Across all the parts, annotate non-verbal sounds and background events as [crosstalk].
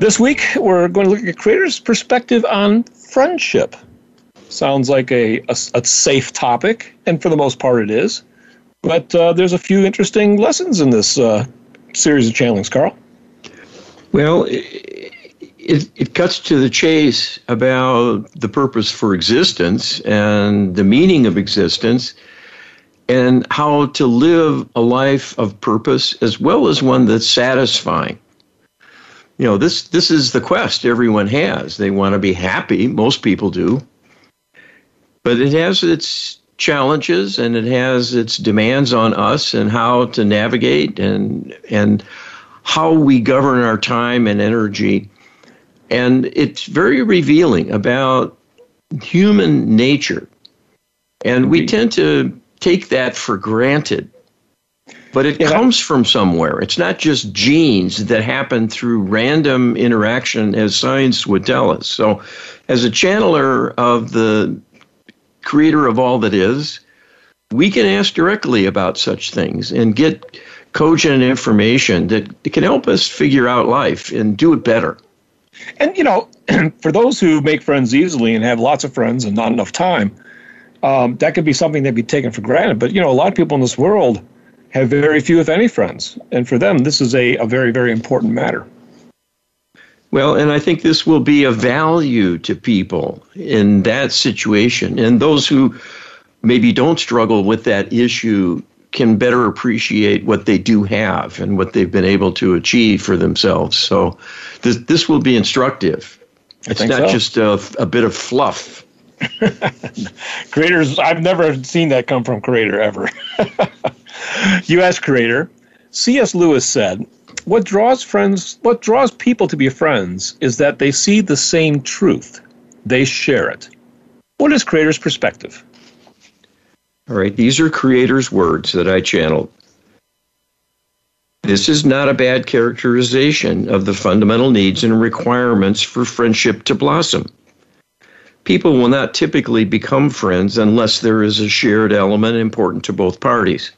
This week, we're going to look at a creators' perspective on friendship. Sounds like a, a, a safe topic, and for the most part, it is. But uh, there's a few interesting lessons in this uh, series of channelings, Carl. Well, it, it, it cuts to the chase about the purpose for existence and the meaning of existence and how to live a life of purpose as well as one that's satisfying. You know, this this is the quest everyone has. They want to be happy, most people do. But it has its challenges and it has its demands on us and how to navigate and and how we govern our time and energy. And it's very revealing about human nature. And we tend to take that for granted but it yeah. comes from somewhere it's not just genes that happen through random interaction as science would tell us so as a channeler of the creator of all that is, we can ask directly about such things and get cogent information that can help us figure out life and do it better. And, you know, [clears throat] for those who make friends easily and have lots of friends and not enough time, um, that could be something that be taken for granted. But, you know, a lot of people in this world have very few, if any, friends. And for them, this is a, a very, very important matter. Well, and I think this will be a value to people in that situation. And those who maybe don't struggle with that issue can better appreciate what they do have and what they've been able to achieve for themselves. So this, this will be instructive. It's not so. just a, a bit of fluff. [laughs] creators, I've never seen that come from creator ever. [laughs] U.S. creator. C.S. Lewis said, what draws friends what draws people to be friends is that they see the same truth they share it what is creator's perspective all right these are creator's words that i channeled this is not a bad characterization of the fundamental needs and requirements for friendship to blossom people will not typically become friends unless there is a shared element important to both parties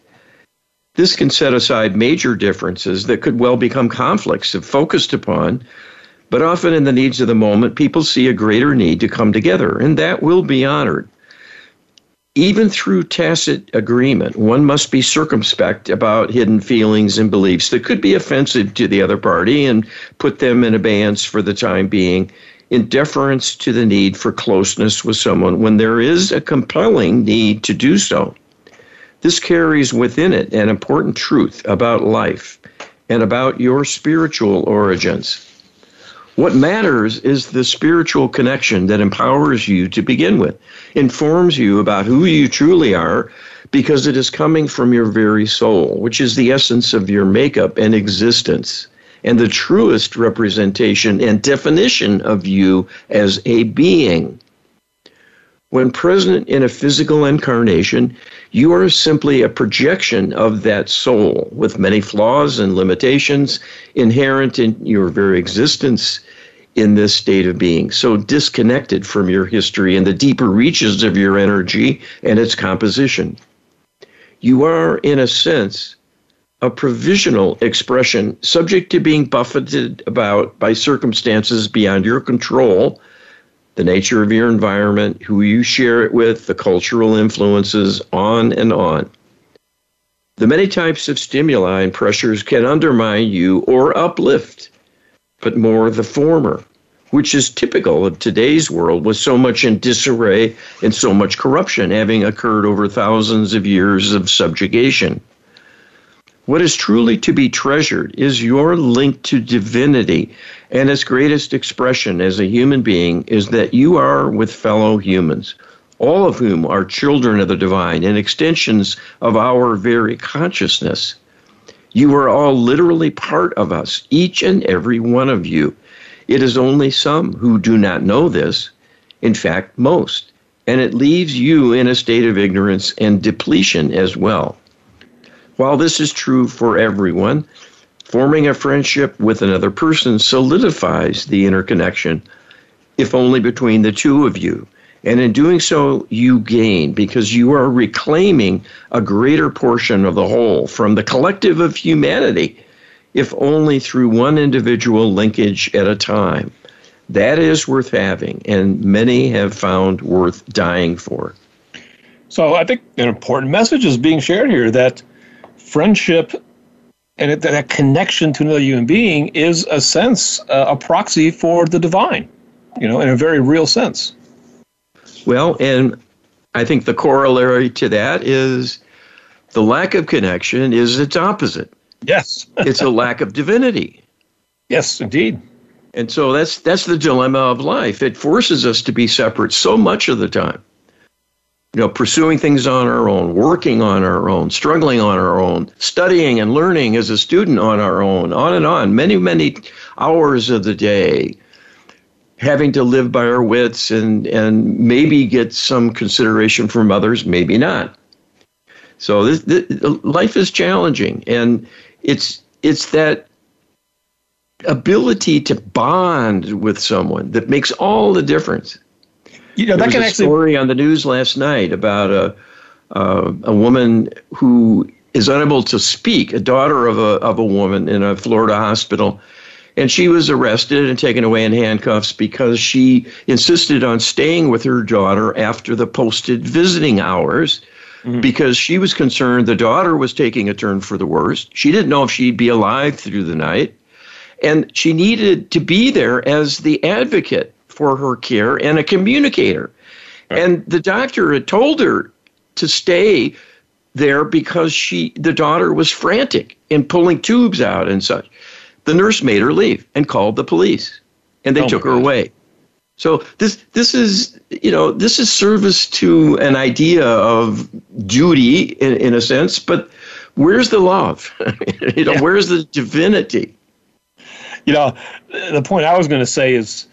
this can set aside major differences that could well become conflicts if focused upon, but often in the needs of the moment, people see a greater need to come together, and that will be honored. Even through tacit agreement, one must be circumspect about hidden feelings and beliefs that could be offensive to the other party and put them in abeyance for the time being in deference to the need for closeness with someone when there is a compelling need to do so. This carries within it an important truth about life and about your spiritual origins. What matters is the spiritual connection that empowers you to begin with, informs you about who you truly are, because it is coming from your very soul, which is the essence of your makeup and existence, and the truest representation and definition of you as a being. When present in a physical incarnation, you are simply a projection of that soul with many flaws and limitations inherent in your very existence in this state of being, so disconnected from your history and the deeper reaches of your energy and its composition. You are, in a sense, a provisional expression subject to being buffeted about by circumstances beyond your control the nature of your environment, who you share it with, the cultural influences, on and on. The many types of stimuli and pressures can undermine you or uplift, but more the former, which is typical of today's world with so much in disarray and so much corruption having occurred over thousands of years of subjugation. What is truly to be treasured is your link to divinity, and its greatest expression as a human being is that you are with fellow humans, all of whom are children of the divine and extensions of our very consciousness. You are all literally part of us, each and every one of you. It is only some who do not know this In fact, most. And it leaves you in a state of ignorance and depletion as well. While this is true for everyone, forming a friendship with another person solidifies the interconnection, if only between the two of you. And in doing so, you gain because you are reclaiming a greater portion of the whole from the collective of humanity, if only through one individual linkage at a time. That is worth having, and many have found worth dying for. So I think an important message is being shared here that friendship and that connection to another human being is a sense, uh, a proxy for the divine, you know, in a very real sense. Well, and I think the corollary to that is the lack of connection is its opposite. Yes. [laughs] it's a lack of divinity. Yes, indeed. And so that's that's the dilemma of life. It forces us to be separate so much of the time. You know, pursuing things on our own, working on our own, struggling on our own, studying and learning as a student on our own, on and on, many, many hours of the day, having to live by our wits and, and maybe get some consideration from others, maybe not. So this, this, life is challenging, and it's it's that ability to bond with someone that makes all the difference. You know, there that was a actually... story on the news last night about a uh, a woman who is unable to speak, a daughter of a of a woman in a Florida hospital, and she was arrested and taken away in handcuffs because she insisted on staying with her daughter after the posted visiting hours. Mm-hmm. Because she was concerned the daughter was taking a turn for the worst. She didn't know if she'd be alive through the night. And she needed to be there as the advocate for her care and a communicator. Right. And the doctor had told her to stay there because she the daughter was frantic and pulling tubes out and such. The nurse made her leave and called the police and they oh took her away. So this this is you know this is service to an idea of duty in, in a sense, but where's the love? [laughs] you know, yeah. where's the divinity? you know, the point I was going to say is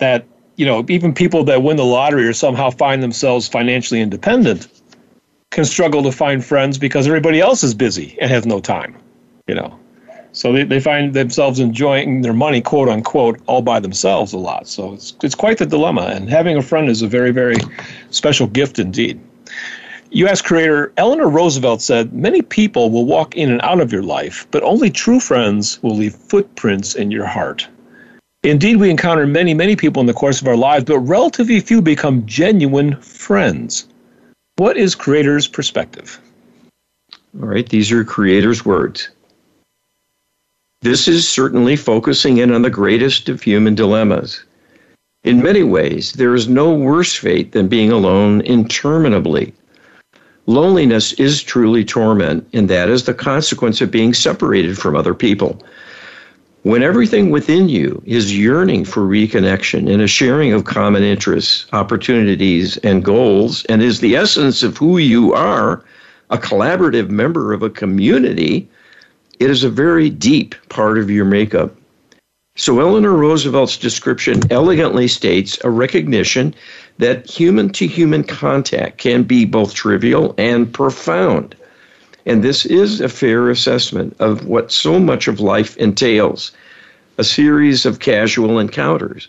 that, you know, even people that win the lottery or somehow find themselves financially independent can struggle to find friends because everybody else is busy and has no time, you know. So they, they find themselves enjoying their money, quote unquote, all by themselves a lot. So it's, it's quite the dilemma. And having a friend is a very, very special gift indeed. U.S. creator Eleanor Roosevelt said, Many people will walk in and out of your life, but only true friends will leave footprints in your heart. Indeed, we encounter many, many people in the course of our lives, but relatively few become genuine friends. What is Creator's perspective? All right, these are Creator's words. This is certainly focusing in on the greatest of human dilemmas. In many ways, there is no worse fate than being alone interminably Loneliness is truly torment, and that is the consequence of being separated from other people. When everything within you is yearning for reconnection and a sharing of common interests, opportunities, and goals, and is the essence of who you are, a collaborative member of a community, it is a very deep part of your makeup. So Eleanor Roosevelt's description elegantly states a recognition that human to human contact can be both trivial and profound. And this is a fair assessment of what so much of life entails a series of casual encounters,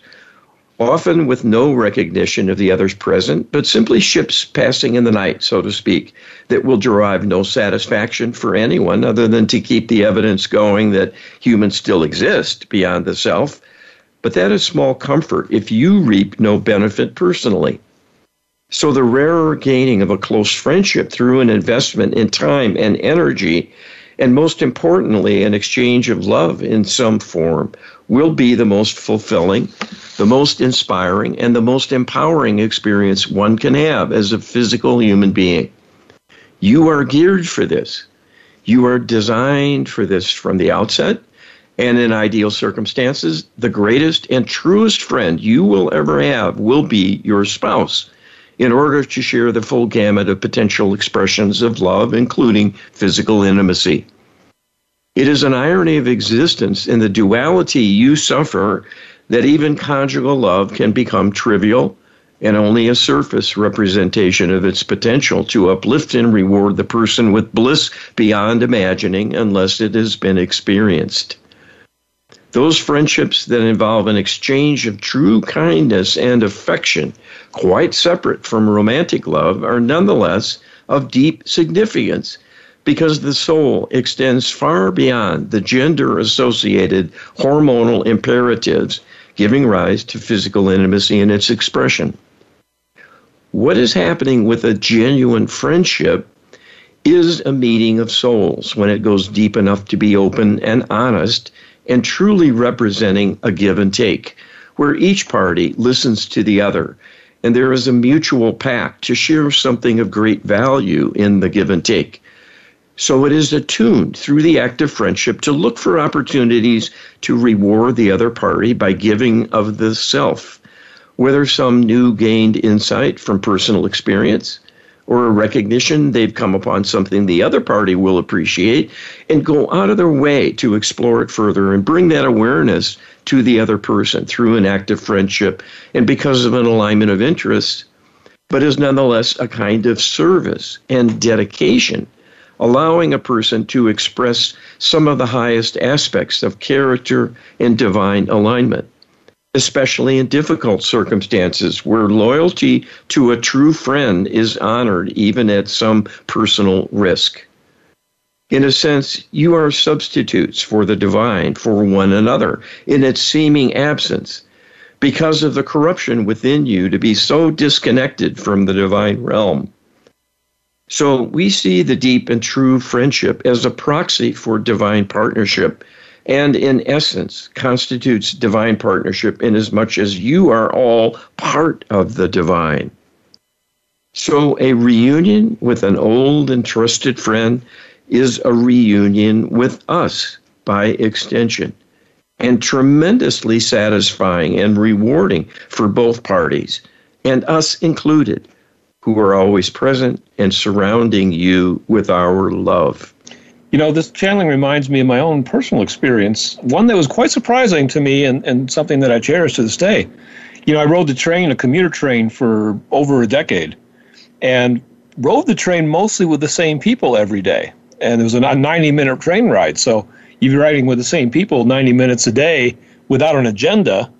often with no recognition of the others present, but simply ships passing in the night, so to speak, that will derive no satisfaction for anyone other than to keep the evidence going that humans still exist beyond the self but that is small comfort if you reap no benefit personally. So, the rarer gaining of a close friendship through an investment in time and energy, and most importantly, an exchange of love in some form, will be the most fulfilling, the most inspiring, and the most empowering experience one can have as a physical human being. You are geared for this. You are designed for this from the outset and in ideal circumstances, the greatest and truest friend you will ever have will be your spouse in order to share the full gamut of potential expressions of love, including physical intimacy. It is an irony of existence in the duality you suffer that even conjugal love can become trivial and only a surface representation of its potential to uplift and reward the person with bliss beyond imagining unless it has been experienced. Those friendships that involve an exchange of true kindness and affection, quite separate from romantic love, are nonetheless of deep significance because the soul extends far beyond the gender associated hormonal imperatives giving rise to physical intimacy and its expression. What is happening with a genuine friendship is a meeting of souls when it goes deep enough to be open and honest and truly representing a give and take, where each party listens to the other and there is a mutual pact to share something of great value in the give and take. So it is attuned through the act of friendship to look for opportunities to reward the other party by giving of the self, whether some new gained insight from personal experience or a recognition they've come upon something the other party will appreciate and go out of their way to explore it further and bring that awareness to the other person through an act of friendship and because of an alignment of interests, but is nonetheless a kind of service and dedication, allowing a person to express some of the highest aspects of character and divine alignment especially in difficult circumstances where loyalty to a true friend is honored even at some personal risk. In a sense, you are substitutes for the divine for one another in its seeming absence because of the corruption within you to be so disconnected from the divine realm. So we see the deep and true friendship as a proxy for divine partnership and in essence constitutes divine partnership inasmuch as you are all part of the divine. So, a reunion with an old and trusted friend is a reunion with us by extension, and tremendously satisfying and rewarding for both parties, and us included, who are always present and surrounding you with our love. You know, this channeling reminds me of my own personal experience, one that was quite surprising to me and, and something that I cherish to this day. You know, I rode the train, a commuter train, for over a decade and rode the train mostly with the same people every day. And it was a 90 minute train ride. So you'd be riding with the same people 90 minutes a day without an agenda,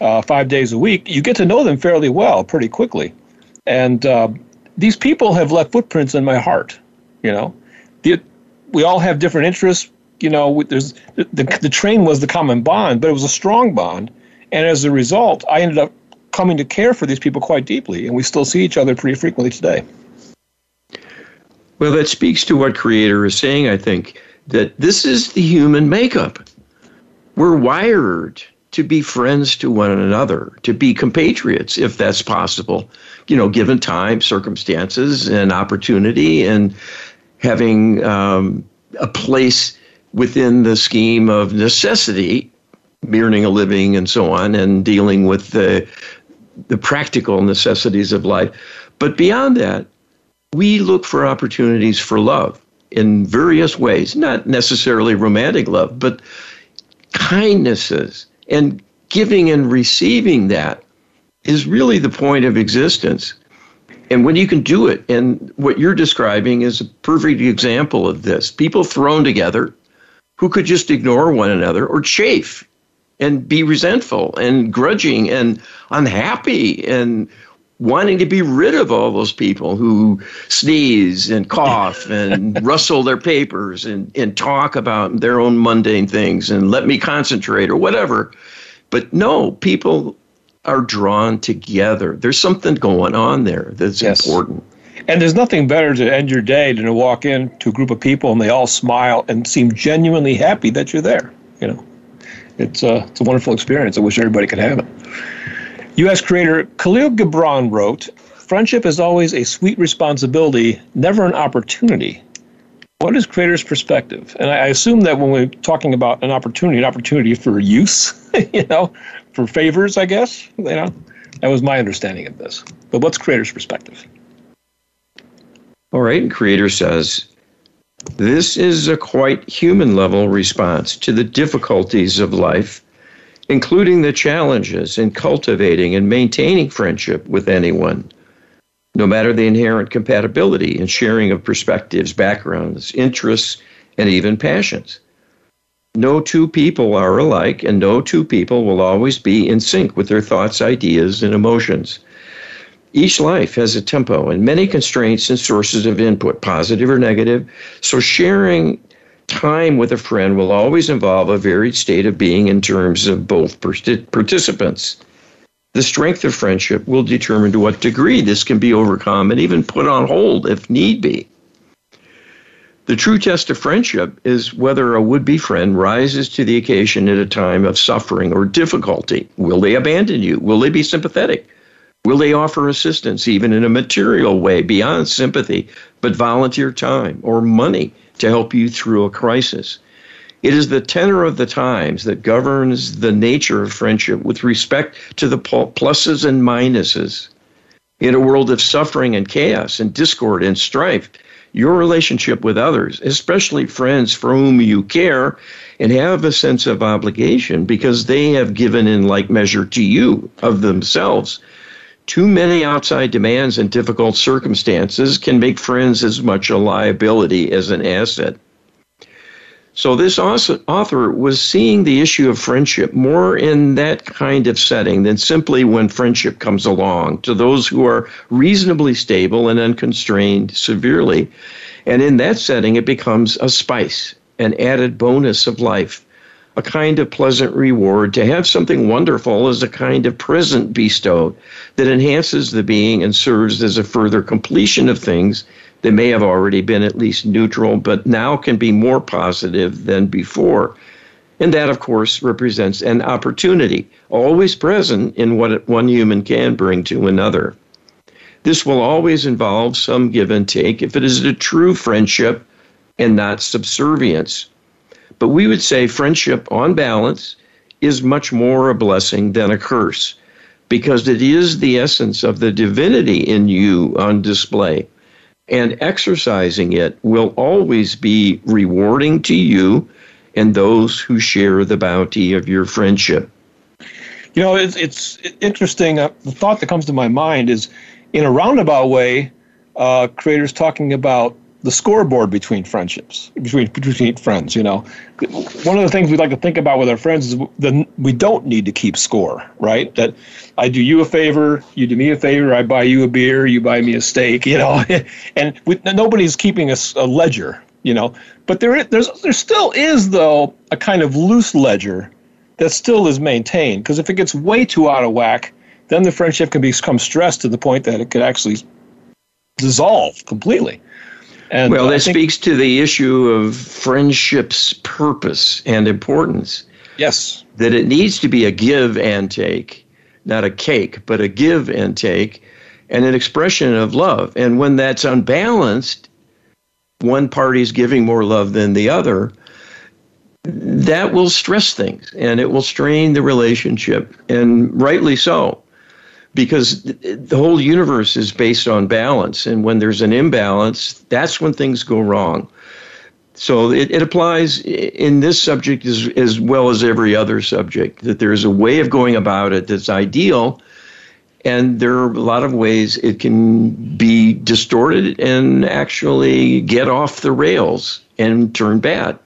uh, five days a week. You get to know them fairly well pretty quickly. And uh, these people have left footprints in my heart, you know. The, we all have different interests. You know, there's the, the train was the common bond, but it was a strong bond. And as a result, I ended up coming to care for these people quite deeply, and we still see each other pretty frequently today. Well, that speaks to what Creator is saying, I think, that this is the human makeup. We're wired to be friends to one another, to be compatriots, if that's possible, you know, given time, circumstances, and opportunity. And having um, a place within the scheme of necessity, earning a living and so on, and dealing with the the practical necessities of life. But beyond that, we look for opportunities for love in various ways, not necessarily romantic love, but kindnesses and giving and receiving that is really the point of existence and when you can do it, and what you're describing is a perfect example of this people thrown together who could just ignore one another or chafe and be resentful and grudging and unhappy and wanting to be rid of all those people who sneeze and cough [laughs] and rustle their papers and, and talk about their own mundane things and let me concentrate or whatever. But no, people are drawn together. There's something going on there that's yes. important. And there's nothing better to end your day than to walk in to a group of people and they all smile and seem genuinely happy that you're there. You know, it's a, uh, it's a wonderful experience. I wish everybody could have it. U.S. creator Khalil Gibran wrote, Friendship is always a sweet responsibility, never an opportunity. What is creator's perspective? And I assume that when we're talking about an opportunity, an opportunity for use, [laughs] you know, for favors, I guess. You know, that was my understanding of this. But what's creator's perspective? All right, creator says this is a quite human level response to the difficulties of life including the challenges in cultivating and maintaining friendship with anyone, no matter the inherent compatibility and sharing of perspectives, backgrounds, interests, and even passions. No two people are alike, and no two people will always be in sync with their thoughts, ideas, and emotions. Each life has a tempo and many constraints and sources of input, positive or negative. So, sharing time with a friend will always involve a varied state of being in terms of both participants. The strength of friendship will determine to what degree this can be overcome and even put on hold if need be. The true test of friendship is whether a would be friend rises to the occasion at a time of suffering or difficulty. Will they abandon you? Will they be sympathetic? Will they offer assistance, even in a material way, beyond sympathy, but volunteer time or money to help you through a crisis? It is the tenor of the times that governs the nature of friendship with respect to the pluses and minuses. In a world of suffering and chaos and discord and strife, your relationship with others, especially friends for whom you care and have a sense of obligation because they have given in like measure to you of themselves. Too many outside demands and difficult circumstances can make friends as much a liability as an asset. So, this author was seeing the issue of friendship more in that kind of setting than simply when friendship comes along to those who are reasonably stable and unconstrained severely. And in that setting, it becomes a spice, an added bonus of life, a kind of pleasant reward to have something wonderful as a kind of present bestowed that enhances the being and serves as a further completion of things they may have already been at least neutral, but now can be more positive than before. And that, of course, represents an opportunity, always present in what one human can bring to another. This will always involve some give and take if it is a true friendship and not subservience. But we would say friendship, on balance, is much more a blessing than a curse because it is the essence of the divinity in you on display and exercising it will always be rewarding to you and those who share the bounty of your friendship. You know, it's, it's interesting. Uh, the thought that comes to my mind is in a roundabout way, uh, creators talking about the scoreboard between friendships, between between friends. You know, one of the things we like to think about with our friends is that we don't need to keep score, right? That I do you a favor, you do me a favor, I buy you a beer, you buy me a steak, you know, [laughs] and we, nobody's keeping a, a ledger, you know. But there is, there's there still is though a kind of loose ledger that still is maintained because if it gets way too out of whack, then the friendship can become stressed to the point that it could actually dissolve completely. And well, that speaks to the issue of friendship's purpose and importance. Yes. That it needs to be a give and take, not a cake, but a give and take, and an expression of love. And when that's unbalanced, one party's giving more love than the other, that will stress things and it will strain the relationship, and rightly so because the whole universe is based on balance. And when there's an imbalance, that's when things go wrong. So it, it applies in this subject as, as well as every other subject, that there's a way of going about it that's ideal. And there are a lot of ways it can be distorted and actually get off the rails and turn bad.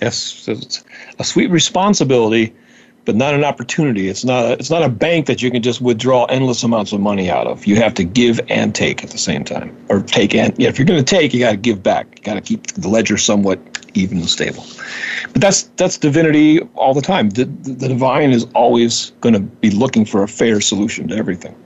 Yes, it's a sweet responsibility but not an opportunity. It's not a, it's not a bank that you can just withdraw endless amounts of money out of. You have to give and take at the same time, or take and yeah. If you're going to take, you got to give back. You got to keep the ledger somewhat even and stable. But that's that's divinity all the time. The, the divine is always going to be looking for a fair solution to everything.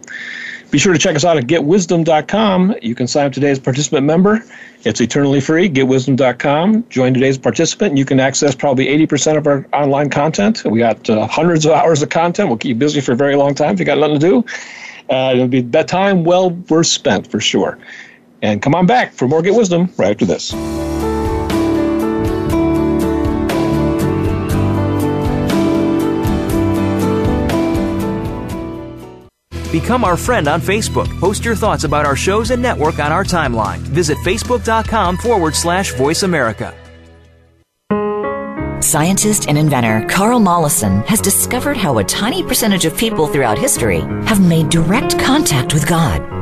Be sure to check us out at getwisdom.com. You can sign up today as participant member. It's eternally free. Getwisdom.com. Join today's participant. And you can access probably 80% of our online content. We got uh, hundreds of hours of content. We'll keep you busy for a very long time if you got nothing to do. Uh, it'll be that time well worth spent for sure. And come on back for more Get Wisdom right after this. Become our friend on Facebook. Post your thoughts about our shows and network on our timeline. Visit facebook.com forward slash voice America. Scientist and inventor Carl Mollison has discovered how a tiny percentage of people throughout history have made direct contact with God.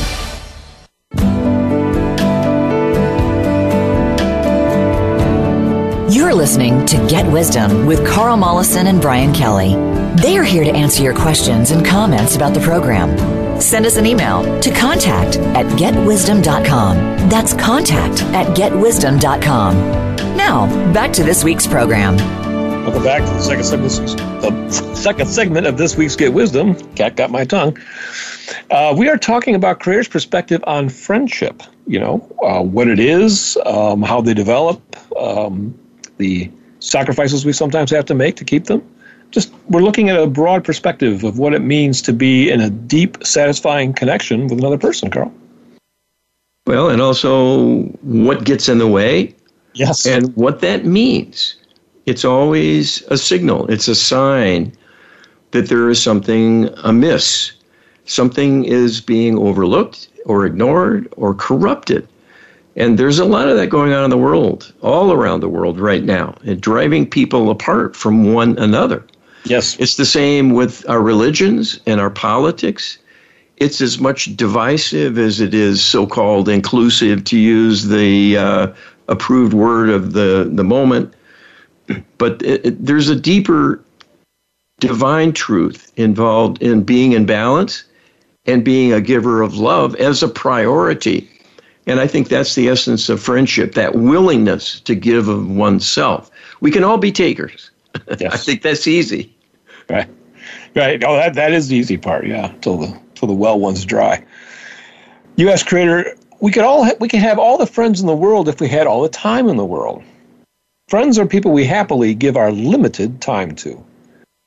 You're listening to Get Wisdom with Carl Mollison and Brian Kelly. They are here to answer your questions and comments about the program. Send us an email to contact at getwisdom.com. That's contact at getwisdom.com. Now, back to this week's program. Welcome back to the second segment, the second segment of this week's Get Wisdom. Cat got my tongue. Uh, we are talking about Creator's perspective on friendship. You know, uh, what it is, um, how they develop, um, the sacrifices we sometimes have to make to keep them. Just we're looking at a broad perspective of what it means to be in a deep, satisfying connection with another person, Carl. Well, and also what gets in the way. Yes. And what that means. It's always a signal, it's a sign that there is something amiss. Something is being overlooked or ignored or corrupted. And there's a lot of that going on in the world, all around the world right now, and driving people apart from one another. Yes. It's the same with our religions and our politics. It's as much divisive as it is so called inclusive, to use the uh, approved word of the, the moment. But it, it, there's a deeper divine truth involved in being in balance and being a giver of love as a priority. And I think that's the essence of friendship, that willingness to give of oneself. We can all be takers. [laughs] Yes. I think that's easy. Right. Right. Oh, that, that is the easy part. Yeah. Till the, till the well one's dry. U.S. creator, we could all, ha- we can have all the friends in the world if we had all the time in the world. Friends are people we happily give our limited time to.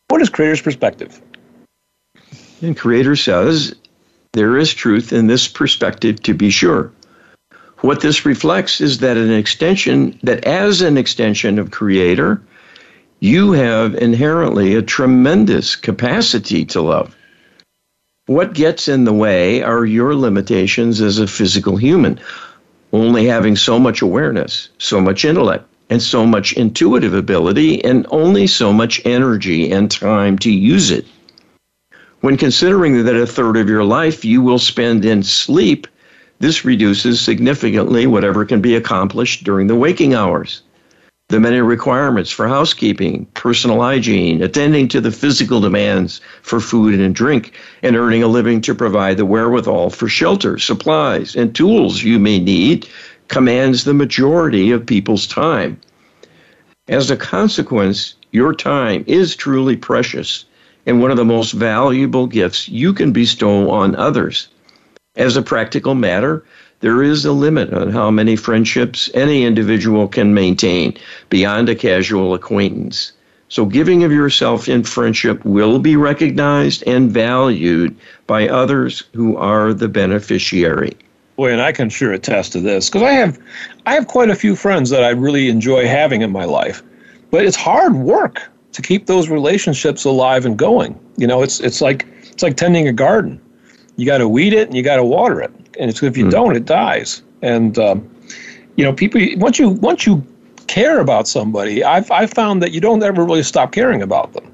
What is creator's perspective? And creator says there is truth in this perspective to be sure. What this reflects is that an extension, that as an extension of Creator, you have inherently a tremendous capacity to love. What gets in the way are your limitations as a physical human, only having so much awareness, so much intellect, and so much intuitive ability, and only so much energy and time to use it. When considering that a third of your life you will spend in sleep, this reduces significantly whatever can be accomplished during the waking hours. The many requirements for housekeeping, personal hygiene, attending to the physical demands for food and drink, and earning a living to provide the wherewithal for shelter, supplies, and tools you may need commands the majority of people's time. As a consequence, your time is truly precious and one of the most valuable gifts you can bestow on others. As a practical matter, there is a limit on how many friendships any individual can maintain beyond a casual acquaintance. So, giving of yourself in friendship will be recognized and valued by others who are the beneficiary. Boy, and I can sure attest to this because I have, I have quite a few friends that I really enjoy having in my life, but it's hard work to keep those relationships alive and going. You know, it's it's like it's like tending a garden. You got to weed it and you got to water it, and it's, if you mm. don't, it dies. And um, you know, people once you once you care about somebody, I've I've found that you don't ever really stop caring about them.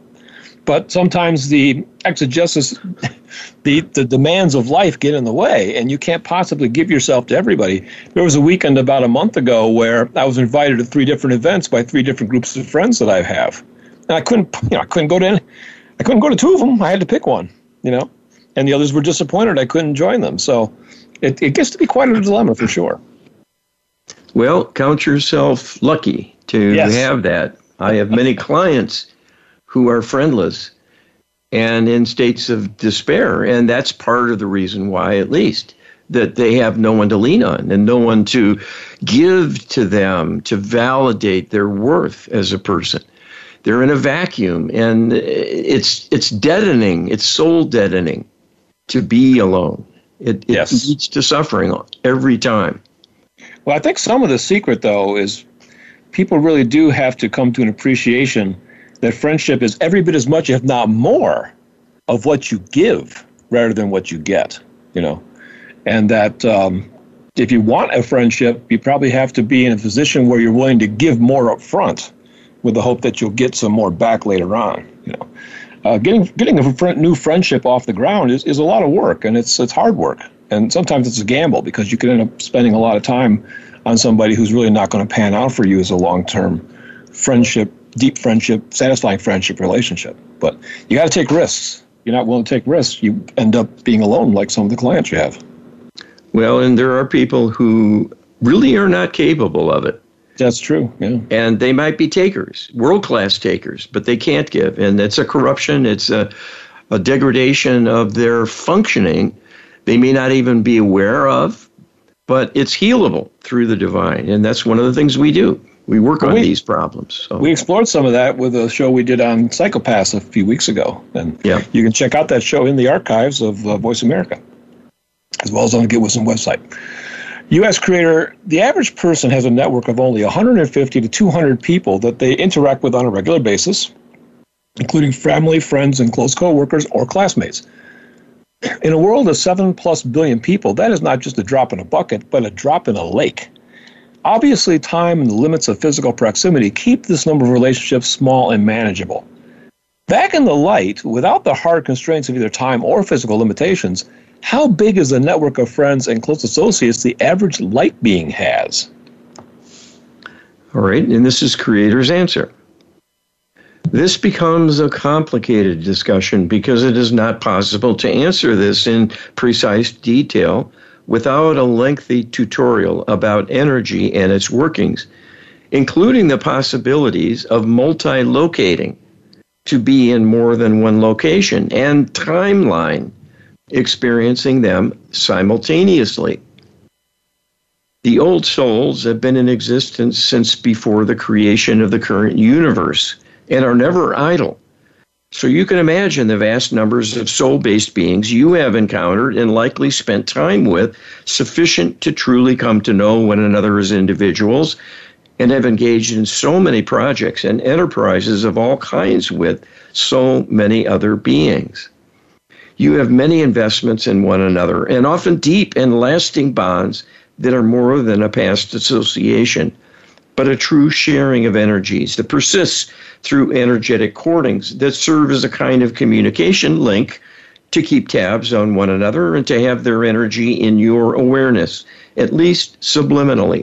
But sometimes the exegesis, [laughs] the the demands of life get in the way, and you can't possibly give yourself to everybody. There was a weekend about a month ago where I was invited to three different events by three different groups of friends that I have And I couldn't, you know, I couldn't go to any, I couldn't go to two of them. I had to pick one, you know, and the others were disappointed I couldn't join them. So it, it gets to be quite a dilemma for sure. Well, count yourself lucky to yes. have that. I have many clients who are friendless and in states of despair, and that's part of the reason why, at least, that they have no one to lean on and no one to give to them to validate their worth as a person. They're in a vacuum, and it's it's deadening. It's soul deadening to be alone. It, it yes. leads to suffering every time. Well, I think some of the secret, though, is people really do have to come to an appreciation that friendship is every bit as much, if not more, of what you give rather than what you get. You know, and that um, if you want a friendship, you probably have to be in a position where you're willing to give more up front, with the hope that you'll get some more back later on. You know, uh, getting getting a new friendship off the ground is, is a lot of work, and it's it's hard work, and sometimes it's a gamble because you can end up spending a lot of time on somebody who's really not going to pan out for you as a long term friendship, deep friendship, satisfying friendship relationship. But you got to take risks. You're not willing to take risks, you end up being alone, like some of the clients you have. Well, and there are people who really are not capable of it. That's true. Yeah. And they might be takers, world class takers, but they can't give. And it's a corruption, it's a, a degradation of their functioning they may not even be aware of, but it's healable through the divine. And that's one of the things we do. We work on we, these problems. So. We explored some of that with a show we did on psychopaths a few weeks ago. And yeah. you can check out that show in the archives of uh, Voice America, as well as on the Get Wisdom website. U.S. creator, the average person has a network of only 150 to 200 people that they interact with on a regular basis, including family, friends, and close coworkers or classmates. In a world of 7 plus billion people, that is not just a drop in a bucket, but a drop in a lake. Obviously, time and the limits of physical proximity keep this number of relationships small and manageable. Back in the light, without the hard constraints of either time or physical limitations, how big is the network of friends and close associates the average light being has? All right, and this is Creator's answer. This becomes a complicated discussion because it is not possible to answer this in precise detail without a lengthy tutorial about energy and its workings, including the possibilities of multi locating to be in more than one location and timeline experiencing them simultaneously. The old souls have been in existence since before the creation of the current universe and are never idle. So you can imagine the vast numbers of soul based beings you have encountered and likely spent time with, sufficient to truly come to know one another as individuals, and have engaged in so many projects and enterprises of all kinds with so many other beings you have many investments in one another and often deep and lasting bonds that are more than a past association, but a true sharing of energies that persists through energetic cordings that serve as a kind of communication link to keep tabs on one another and to have their energy in your awareness, at least subliminally.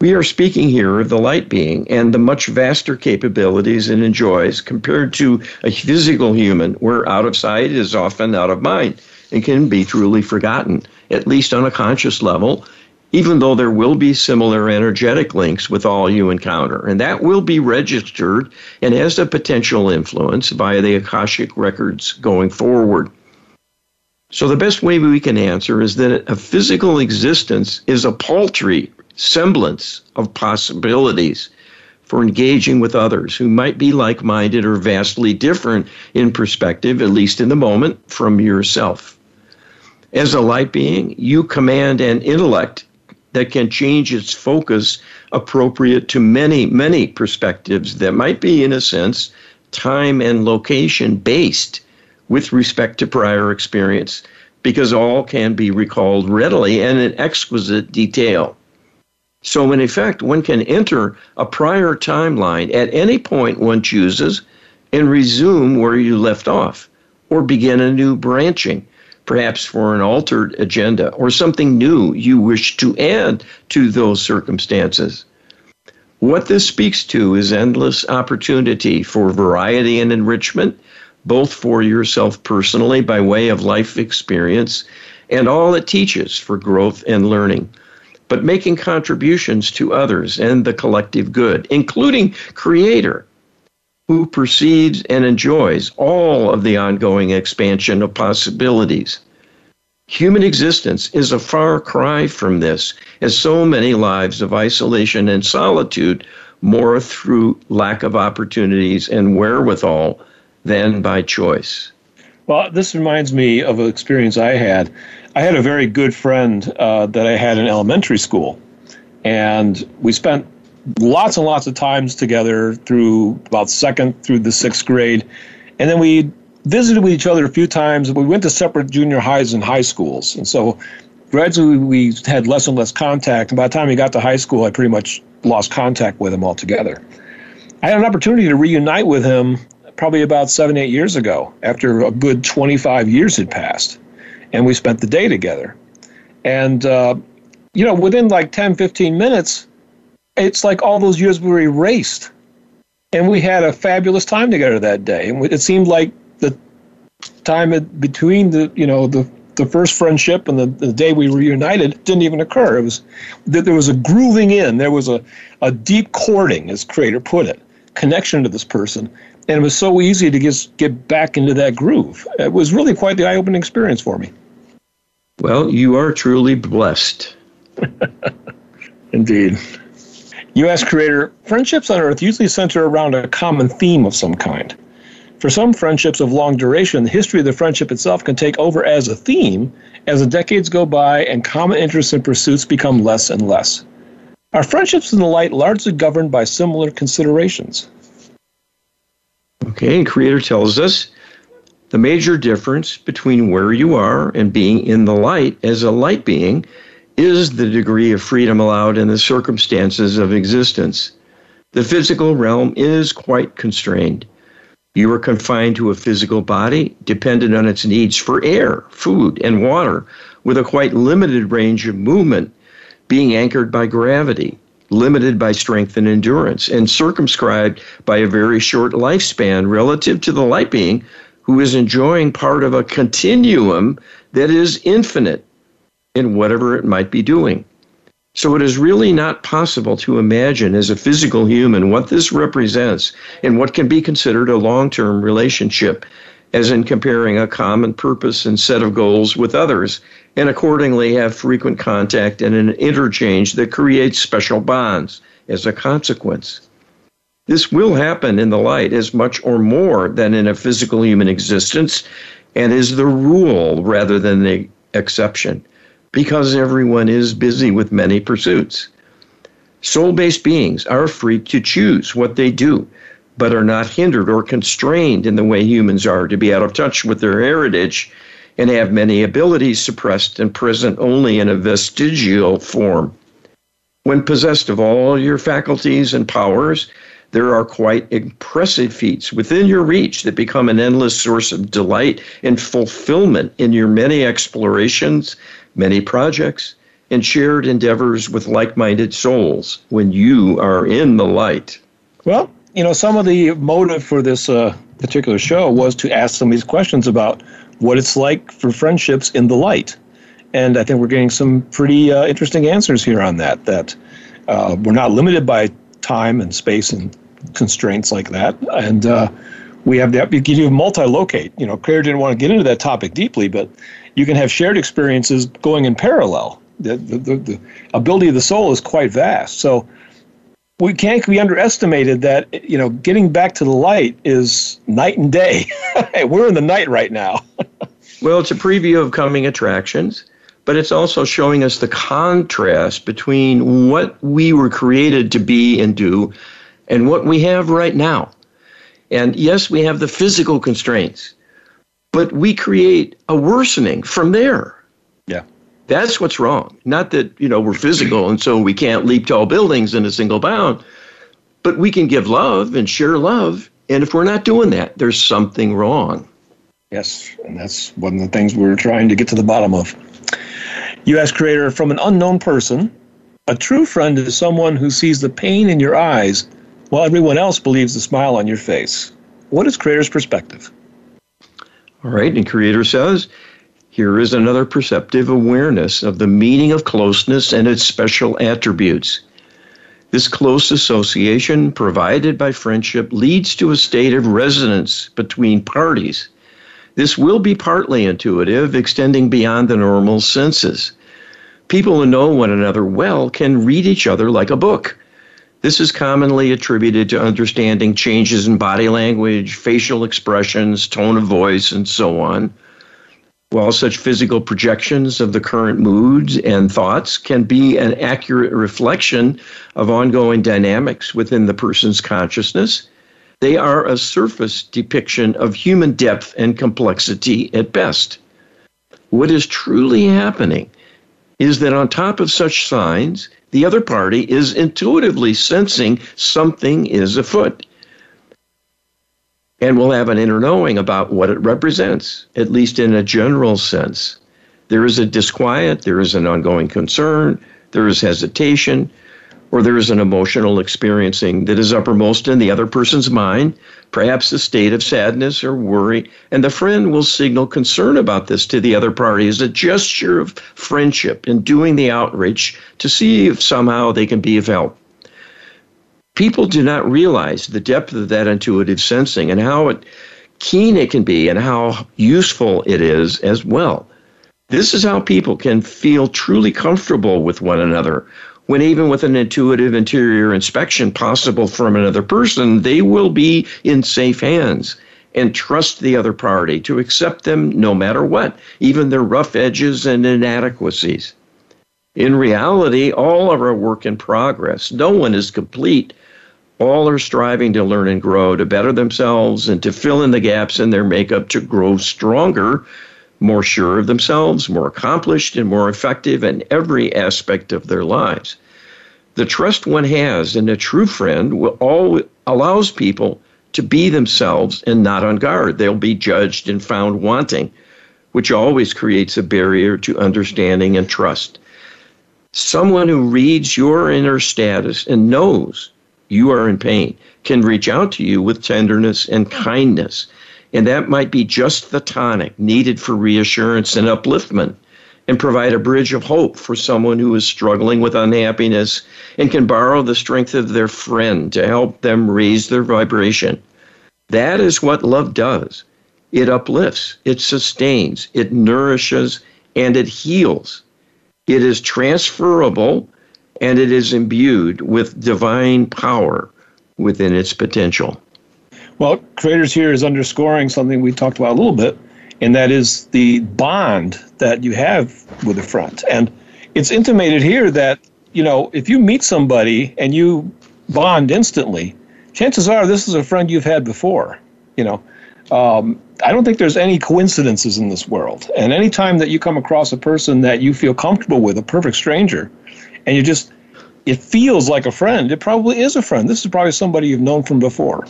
We are speaking here of the light being and the much vaster capabilities it enjoys compared to a physical human, where out of sight is often out of mind and can be truly forgotten, at least on a conscious level, even though there will be similar energetic links with all you encounter. And that will be registered and has a potential influence via the Akashic records going forward. So, the best way we can answer is that a physical existence is a paltry semblance of possibilities for engaging with others who might be like minded or vastly different in perspective, at least in the moment, from yourself. As a light being, you command an intellect that can change its focus appropriate to many, many perspectives that might be, in a sense, time and location based with respect to prior experience, because all can be recalled readily and in exquisite detail. So, in effect, one can enter a prior timeline at any point one chooses and resume where you left off, or begin a new branching, perhaps for an altered agenda or something new you wish to add to those circumstances. What this speaks to is endless opportunity for variety and enrichment, both for yourself personally by way of life experience and all it teaches for growth and learning, but making contributions to others and the collective good, including Creator, who perceives and enjoys all of the ongoing expansion of possibilities. Human existence is a far cry from this, as so many lives of isolation and solitude more through lack of opportunities and wherewithal than by choice. Well, this reminds me of an experience I had. I had a very good friend uh, that I had in elementary school, and we spent lots and lots of times together through about second through the sixth grade, and then we visited with each other a few times. We went to separate junior highs and high schools, and so gradually we had less and less contact. And by the time he got to high school, I pretty much lost contact with him altogether. I had an opportunity to reunite with him probably about seven, eight years ago, after a good 25 years had passed, and we spent the day together. And uh, you know, within like 10, 15 minutes, it's like all those years were erased. And we had a fabulous time together that day. And it seemed like the time between the you know the the first friendship and the, the day we reunited didn't even occur. It was that there was a grooving in, there was a, a deep courting, as Creator put it, connection to this person, and it was so easy to just get back into that groove. It was really quite the eye-opening experience for me. Well, you are truly blessed. [laughs] Indeed. You ask Creator, friendships on Earth usually center around a common theme of some kind. For some friendships of long duration, the history of the friendship itself can take over as a theme as the decades go by and common interests and pursuits become less and less. Are friendships in the light largely governed by similar considerations? Okay, and Creator tells us the major difference between where you are and being in the light as a light being is the degree of freedom allowed in the circumstances of existence. The physical realm is quite constrained. You are confined to a physical body dependent on its needs for air, food, and water, with a quite limited range of movement, being anchored by gravity, limited by strength and endurance, and circumscribed by a very short lifespan relative to the light being who is enjoying part of a continuum that is infinite in whatever it might be doing. So it is really not possible to imagine as a physical human what this represents and what can be considered a long term relationship, as in comparing a common purpose and set of goals with others, and accordingly have frequent contact and an interchange that creates special bonds as a consequence. This will happen in the light as much or more than in a physical human existence and is the rule rather than the exception because everyone is busy with many pursuits. Soul based beings are free to choose what they do, but are not hindered or constrained in the way humans are to be out of touch with their heritage and have many abilities suppressed and present only in a vestigial form. When possessed of all your faculties and powers, there are quite impressive feats within your reach that become an endless source of delight and fulfillment in your many explorations many projects, and shared endeavors with like minded souls when you are in the light? Well, you know, some of the motive for this uh, particular show was to ask some of these questions about what it's like for friendships in the light. And I think we're getting some pretty uh, interesting answers here on that, that uh, we're not limited by time and space and constraints like that. And uh, we have the, you can do multi-locate. You know, Claire didn't want to get into that topic deeply, but you can have shared experiences going in parallel. The, the, the, the ability of the soul is quite vast. So we can't be underestimated that you know getting back to the light is night and day. [laughs] We're in the night right now. [laughs] well, it's a preview of coming attractions, but it's also showing us the contrast between what we were created to be and do and what we have right now. And yes, we have the physical constraints, but we create a worsening from there. That's what's wrong. Not that, you know, we're physical and so we can't leap tall buildings in a single bound, but we can give love and share love. And if we're not doing that, there's something wrong. Yes, and that's one of the things we're trying to get to the bottom of. You ask Creator from an unknown person, A true friend is someone who sees the pain in your eyes while everyone else believes the smile on your face. What is Creator's perspective? All right, and Creator says, here is another perceptive awareness of the meaning of closeness and its special attributes. This close association provided by friendship leads to a state of resonance between parties. This will be partly intuitive, extending beyond the normal senses. People who know one another well can read each other like a book. This is commonly attributed to understanding changes in body language, facial expressions, tone of voice, and so on. While such physical projections of the current moods and thoughts can be an accurate reflection of ongoing dynamics within the person's consciousness, they are a surface depiction of human depth and complexity at best. What is truly happening is that on top of such signs, the other party is intuitively sensing something is afoot and we'll have an inner knowing about what it represents, at least in a general sense. There is a disquiet, there is an ongoing concern, there is hesitation, or there is an emotional experiencing that is uppermost in the other person's mind, perhaps a state of sadness or worry, and the friend will signal concern about this to the other party as a gesture of friendship in doing the outreach to see if somehow they can be of help people do not realize the depth of that intuitive sensing and how it, keen it can be and how useful it is as well. This is how people can feel truly comfortable with one another. When even with an intuitive interior inspection possible from another person, they will be in safe hands and trust the other party to accept them no matter what, even their rough edges and inadequacies. In reality, all of our work in progress. No one is complete all are striving to learn and grow, to better themselves, and to fill in the gaps in their makeup to grow stronger, more sure of themselves, more accomplished, and more effective in every aspect of their lives. The trust one has in a true friend will all, allows people to be themselves and not on guard. They'll be judged and found wanting, which always creates a barrier to understanding and trust. Someone who reads your inner status and knows you are in pain, can reach out to you with tenderness and hmm. kindness. And that might be just the tonic needed for reassurance and upliftment and provide a bridge of hope for someone who is struggling with unhappiness and can borrow the strength of their friend to help them raise their vibration. That is what love does. It uplifts, it sustains, it nourishes, and it heals. It is transferable and it is imbued with divine power within its potential. Well, Creators here is underscoring something we talked about a little bit, and that is the bond that you have with a friend. And it's intimated here that, you know, if you meet somebody and you bond instantly, chances are this is a friend you've had before. You know, um, I don't think there's any coincidences in this world. And anytime that you come across a person that you feel comfortable with, a perfect stranger, and you just it feels like a friend. It probably is a friend. This is probably somebody you've known from before.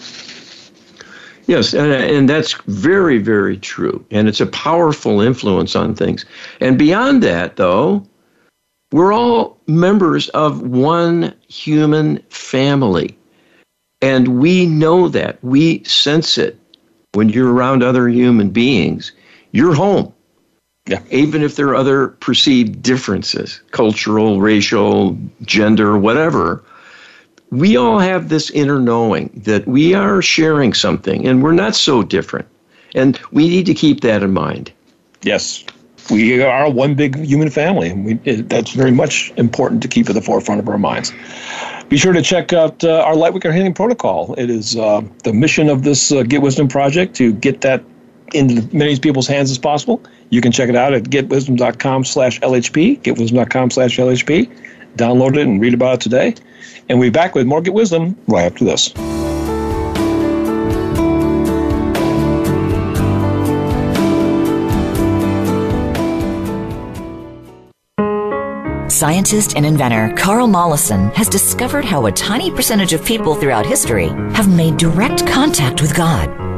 Yes, and, and that's very, very true. And it's a powerful influence on things. And beyond that, though, we're all members of one human family. And we know that. We sense it when you're around other human beings. You're home. Yeah. Even if there are other perceived differences, cultural, racial, gender, whatever, we all have this inner knowing that we are sharing something and we're not so different. And we need to keep that in mind. Yes. We are one big human family. We, it, that's very much important to keep at the forefront of our minds. Be sure to check out uh, our Lightworker Healing Protocol. It is uh, the mission of this uh, Get Wisdom project to get that into as many people's hands as possible. You can check it out at getwisdom.com slash LHP, getwisdom.com slash LHP. Download it and read about it today. And we'll be back with more Get Wisdom right after this. Scientist and inventor Carl Mollison has discovered how a tiny percentage of people throughout history have made direct contact with God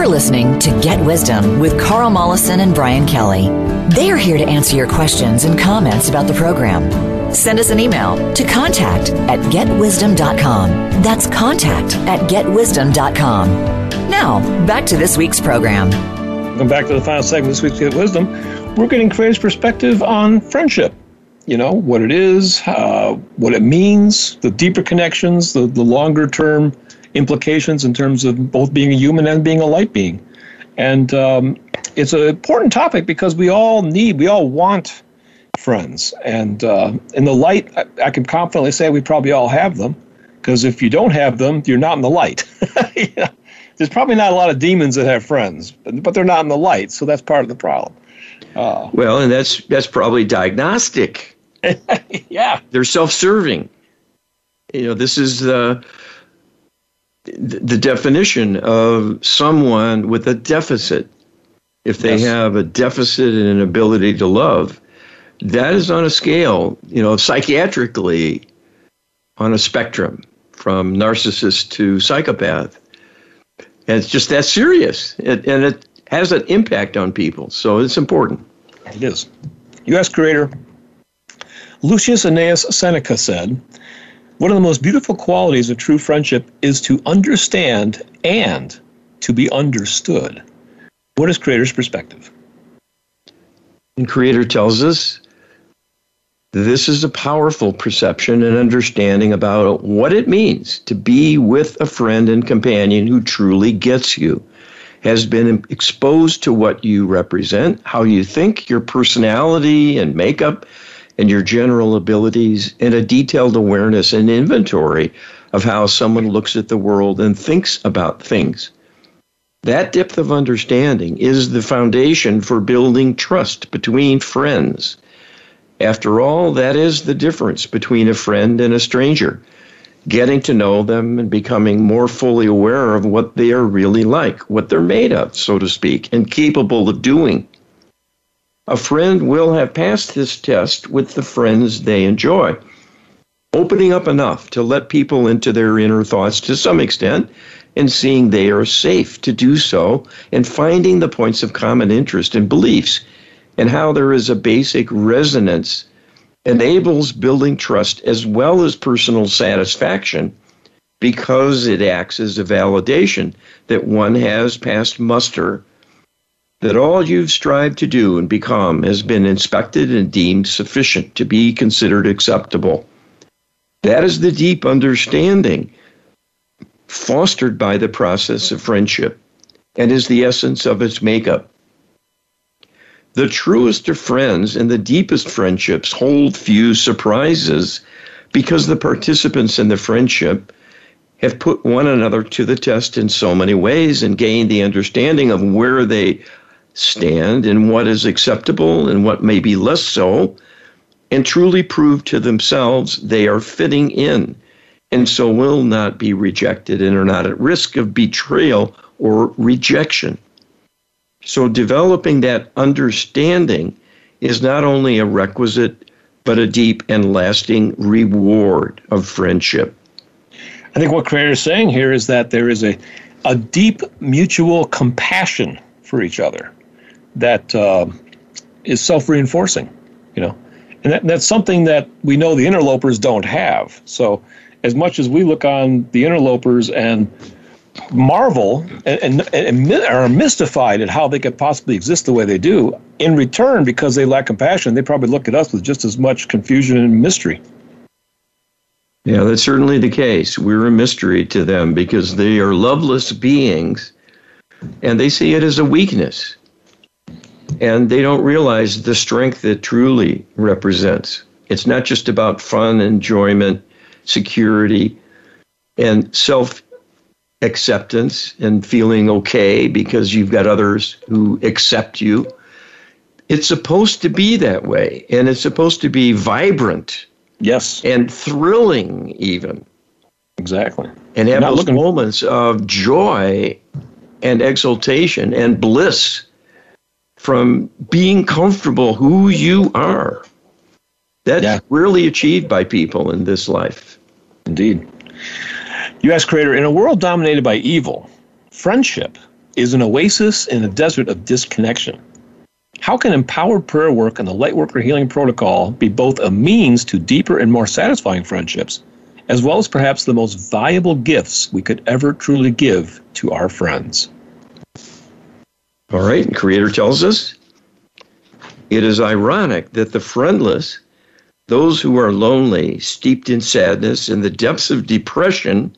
You're listening to Get Wisdom with Carl Mollison and Brian Kelly. They are here to answer your questions and comments about the program. Send us an email to contact at getwisdom.com. That's contact at getwisdom.com. Now, back to this week's program. Welcome back to the final segment of this week's Get Wisdom. We're getting Creator's perspective on friendship. You know, what it is, uh, what it means, the deeper connections, the, the longer term implications in terms of both being a human and being a light being. And um, it's an important topic because we all need, we all want friends. And uh, in the light, I, I, can confidently say we probably all have them because if you don't have them, you're not in the light. [laughs] yeah. There's probably not a lot of demons that have friends, but, but they're not in the light, so that's part of the problem. Uh, well, and that's that's probably diagnostic. [laughs] yeah, they're self-serving. You know, this is the the definition of someone with a deficit. If they yes. have a deficit in an ability to love, that is on a scale, you know, psychiatrically on a spectrum from narcissist to psychopath. And it's just that serious. It, and it has an impact on people. So it's important. It is. You ask creator Lucius Annaeus Seneca said, one of the most beautiful qualities of true friendship is to understand and to be understood. What is Creator's perspective? And Creator tells us this is a powerful perception and understanding about what it means to be with a friend and companion who truly gets you, has been exposed to what you represent, how you think, your personality and makeup, and your general abilities and a detailed awareness and inventory of how someone looks at the world and thinks about things. That depth of understanding is the foundation for building trust between friends. After all, that is the difference between a friend and a stranger. Getting to know them and becoming more fully aware of what they are really like, what they're made of, so to speak, and capable of doing a friend will have passed this test with the friends they enjoy. Opening up enough to let people into their inner thoughts to some extent and seeing they are safe to do so and finding the points of common interest and beliefs and how there is a basic resonance enables building trust as well as personal satisfaction because it acts as a validation that one has passed muster that all you've strived to do and become has been inspected and deemed sufficient to be considered acceptable. That is the deep understanding fostered by the process of friendship and is the essence of its makeup. The truest of friends and the deepest friendships hold few surprises because the participants in the friendship have put one another to the test in so many ways and gained the understanding of where they stand in what is acceptable and what may be less so, and truly prove to themselves they are fitting in and so will not be rejected and are not at risk of betrayal or rejection. So, developing that understanding is not only a requisite, but a deep and lasting reward of friendship. I think what Creator is saying here is that there is a, a deep mutual compassion for each other that uh, is self-reinforcing, you know, And that, that's something that we know the interlopers don't have. So, as much as we look on the interlopers and marvel and, and, and, are mystified at how they could possibly exist the way they do, in return, because they lack compassion, they probably look at us with just as much confusion and mystery. Yeah, that's certainly the case. We're a mystery to them because they are loveless beings and they see it as a weakness. And they don't realize the strength it truly represents. It's not just about fun, enjoyment, security, and self acceptance and feeling okay because you've got others who accept you. It's supposed to be that way, and it's supposed to be vibrant Yes. And thrilling, even. Exactly. And have those looking- moments of joy and exultation and bliss from being comfortable who you are. That's yeah. rarely achieved by people in this life. Indeed. You ask Creator, in a world dominated by evil, friendship is an oasis in a desert of disconnection. How can empowered prayer work and the Lightworker Healing Protocol be both a means to deeper and more satisfying friendships, as well as perhaps the most valuable gifts we could ever truly give to our friends? All right, Creator tells us it is ironic that the friendless, those who are lonely, steeped in sadness, in the depths of depression,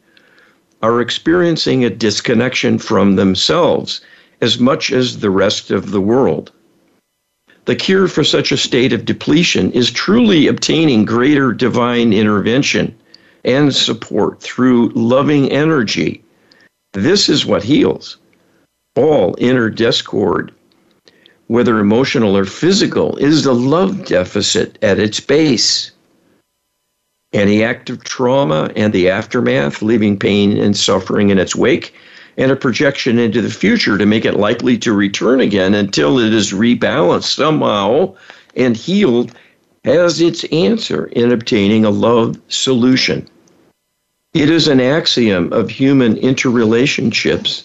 are experiencing a disconnection from themselves as much as the rest of the world. The cure for such a state of depletion is truly obtaining greater divine intervention and support through loving energy. This is what heals. All inner discord, whether emotional or physical, is the love deficit at its base. Any act of trauma and the aftermath, leaving pain and suffering in its wake, and a projection into the future to make it likely to return again until it is rebalanced somehow and healed has its answer in obtaining a love solution. It is an axiom of human interrelationships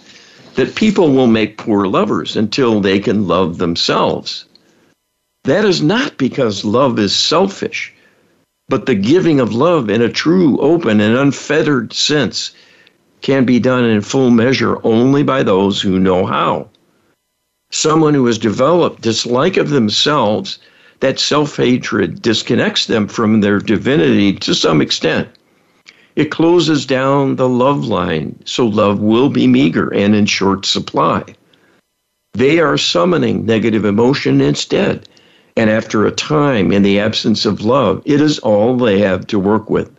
that people will make poor lovers until they can love themselves. That is not because love is selfish, but the giving of love in a true, open, and unfettered sense can be done in full measure only by those who know how. Someone who has developed dislike of themselves, that self hatred disconnects them from their divinity to some extent. It closes down the love line, so love will be meager and in short supply. They are summoning negative emotion instead. And after a time, in the absence of love, it is all they have to work with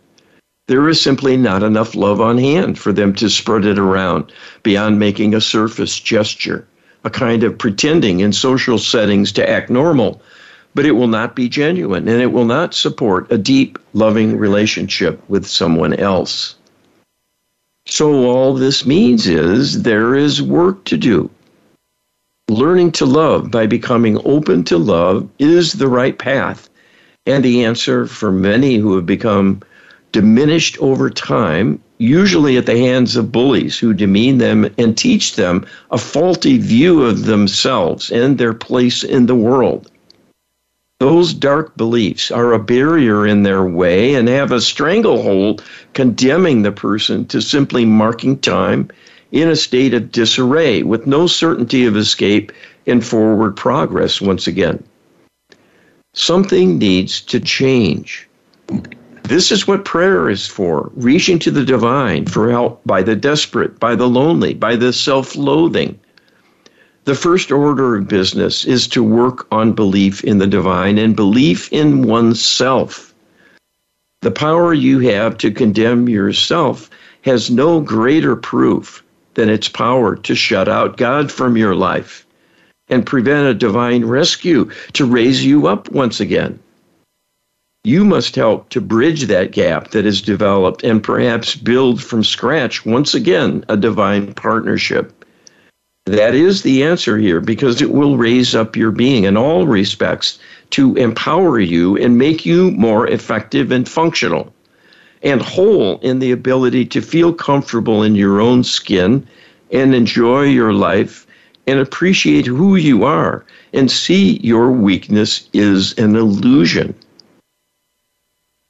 there is simply not enough love on hand for them to spread it around beyond making a surface gesture, a kind of pretending in social settings to act normal. But it will not be genuine and it will not support a deep, loving relationship with someone else. So, all this means is there is work to do. Learning to love by becoming open to love is the right path and the answer for many who have become diminished over time, usually at the hands of bullies who demean them and teach them a faulty view of themselves and their place in the world. Those dark beliefs are a barrier in their way and have a stranglehold condemning the person to simply marking time in a state of disarray with no certainty of escape and forward progress once again. Something needs to change. This is what prayer is for reaching to the divine for help by the desperate, by the lonely, by the self loathing. The first order of business is to work on belief in the divine and belief in oneself. The power you have to condemn yourself has no greater proof than its power to shut out God from your life and prevent a divine rescue to raise you up once again you must help to bridge that gap that is developed and perhaps build from scratch once again a divine partnership. That is the answer here because it will raise up your being in all respects to empower you and make you more effective and functional and whole in the ability to feel comfortable in your own skin and enjoy your life and appreciate who you are and see your weakness is an illusion.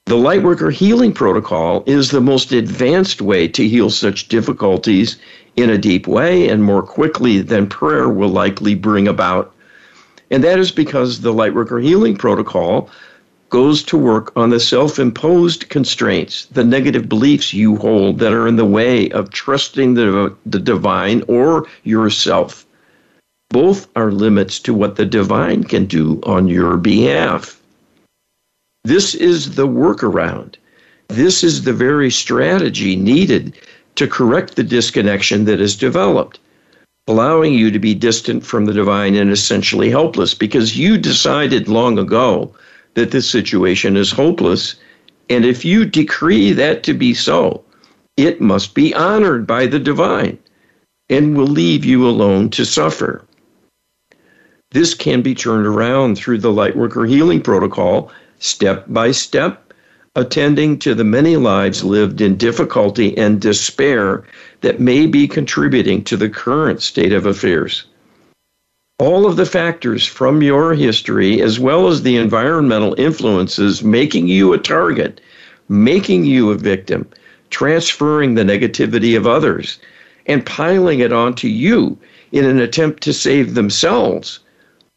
The Lightworker Healing Protocol is the most advanced way to heal such difficulties in a deep way and more quickly than prayer will likely bring about. And that is because the Lightworker Healing Protocol goes to work on the self imposed constraints, the negative beliefs you hold that are in the way of trusting the, the divine or yourself. Both are limits to what the divine can do on your behalf. This is the workaround. This is the very strategy needed to correct the disconnection that is developed, allowing you to be distant from the divine and essentially helpless because you decided long ago that this situation is hopeless. And if you decree that to be so, it must be honored by the divine and will leave you alone to suffer. This can be turned around through the Lightworker Healing Protocol step by step, attending to the many lives lived in difficulty and despair that may be contributing to the current state of affairs. All of the factors from your history, as well as the environmental influences making you a target, making you a victim, transferring the negativity of others, and piling it onto you in an attempt to save themselves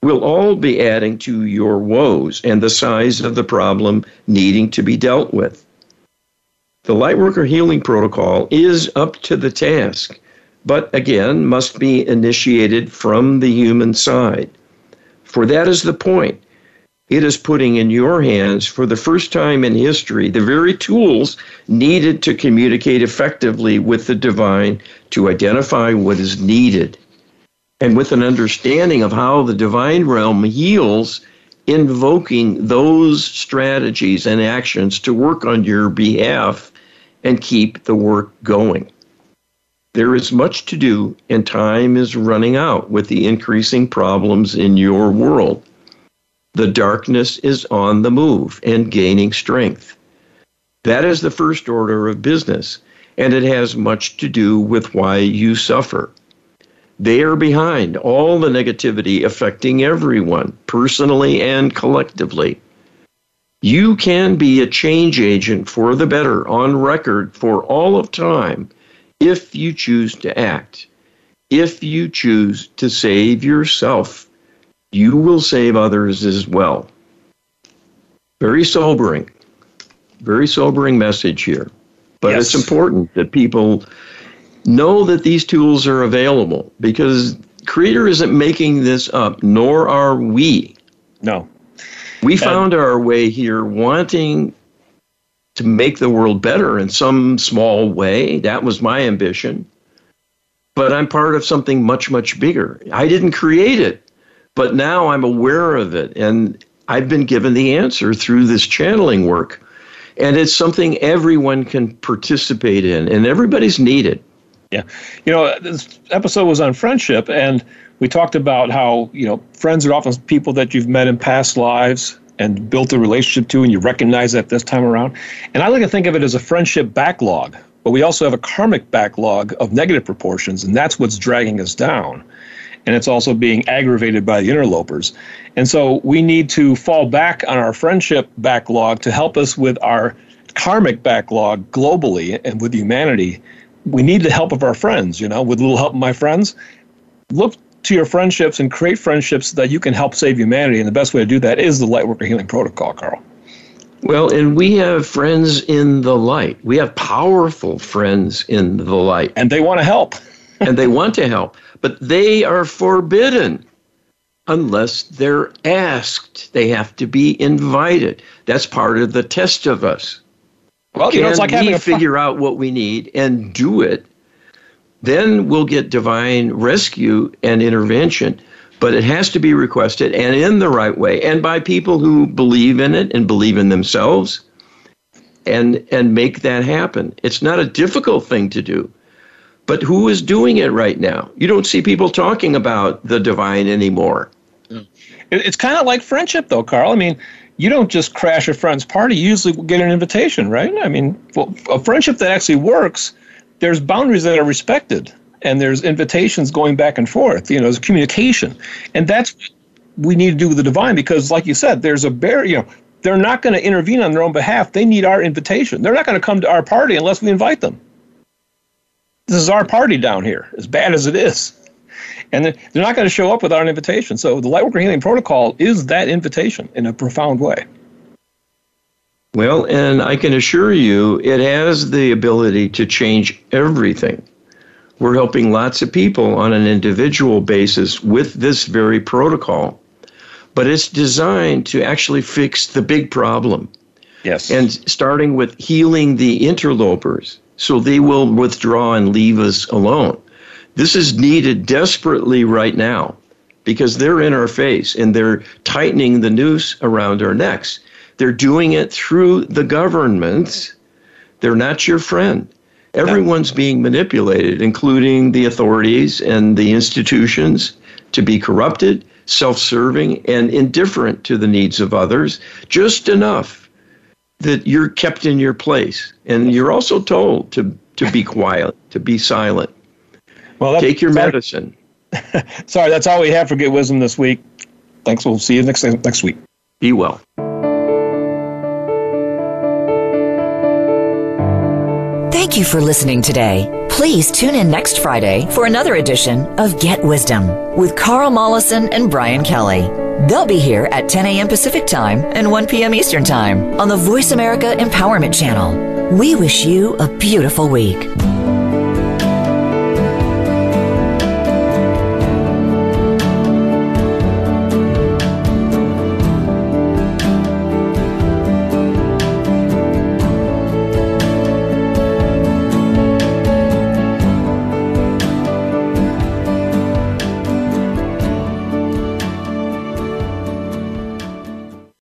will all be adding to your woes and the size of the problem needing to be dealt with. The Lightworker Healing Protocol is up to the task, but again must be initiated from the human side. For that is the point. It is putting in your hands, for the first time in history, the very tools needed to communicate effectively with the divine to identify what is needed and with an understanding of how the divine realm heals, invoking those strategies and actions to work on your behalf and keep the work going. There is much to do, and time is running out with the increasing problems in your world. The darkness is on the move and gaining strength. That is the first order of business, and it has much to do with why you suffer. They are behind all the negativity affecting everyone, personally and collectively. You can be a change agent for the better on record for all of time if you choose to act. If you choose to save yourself, you will save others as well. Very sobering, very sobering message here. But yes. it's important that people know that these tools are available because Creator isn't making this up, nor are we. No. We found our way here wanting to make the world better in some small way. That was my ambition. But I'm part of something much, much bigger. I didn't create it, but now I'm aware of it. And I've been given the answer through this channeling work. And it's something everyone can participate in, and everybody's needed. Yeah. You know, this episode was on friendship, and we talked about how, you know, friends are often people that you've met in past lives and built a relationship to, and you recognize that this time around. And I like to think of it as a friendship backlog, but we also have a karmic backlog of negative proportions, and that's what's dragging us down. And it's also being aggravated by the interlopers. And so we need to fall back on our friendship backlog to help us with our karmic backlog globally and with humanity we need the help of our friends, you know, with a little help of my friends. Look to your friendships and create friendships that you can help save humanity. And the best way to do that is the Lightworker Healing Protocol, Carl. Well, and we have friends in the light. We have powerful friends in the light. And they want to help. [laughs] and they want to help. But they are forbidden unless they're asked. They have to be invited. That's part of the test of us. Well, Can you know, it's like having we figure out what we need and do it, then we'll get divine rescue and intervention. But it has to be requested and in the right way and by people who believe in it and believe in themselves and and make that happen. It's not a difficult thing to do. But who is doing it right now? You don't see people talking about the divine anymore. It's kind of like friendship, though, Carl. I mean, you don't just crash a friend's party. You usually get an invitation, right? I mean, a friendship that actually works, there's boundaries that are respected, and there's invitations going back and forth. You know, there's communication, and that's what we need to do with the divine because, like you said, there's a barrier. You know, they're not going to intervene on their own behalf. They need our invitation. They're not going to come to our party unless we invite them. This is our party down here, as bad as it is. And they're not going to show up without an invitation. So the Lightworker Healing Protocol is that invitation in a profound way. Well, and I can assure you, it has the ability to change everything. We're helping lots of people on an individual basis with this very protocol, but it's designed to actually fix the big problem. Yes. And starting with healing the interlopers so they will withdraw and leave us alone. This is needed desperately right now because they're in our face and they're tightening the noose around our necks. They're doing it through the governments. They're not your friend. Everyone's being manipulated, including the authorities and the institutions, to be corrupted, self serving, and indifferent to the needs of others, just enough that you're kept in your place. And you're also told to, to be quiet, to be silent. Well, take your medicine. [laughs] Sorry, that's all we have for Get Wisdom this week. Thanks. We'll see you next next week. Be well. Thank you for listening today. Please tune in next Friday for another edition of Get Wisdom with Carl Mollison and Brian Kelly. They'll be here at 10 a.m. Pacific Time and 1 p.m. Eastern Time on the Voice America Empowerment Channel. We wish you a beautiful week.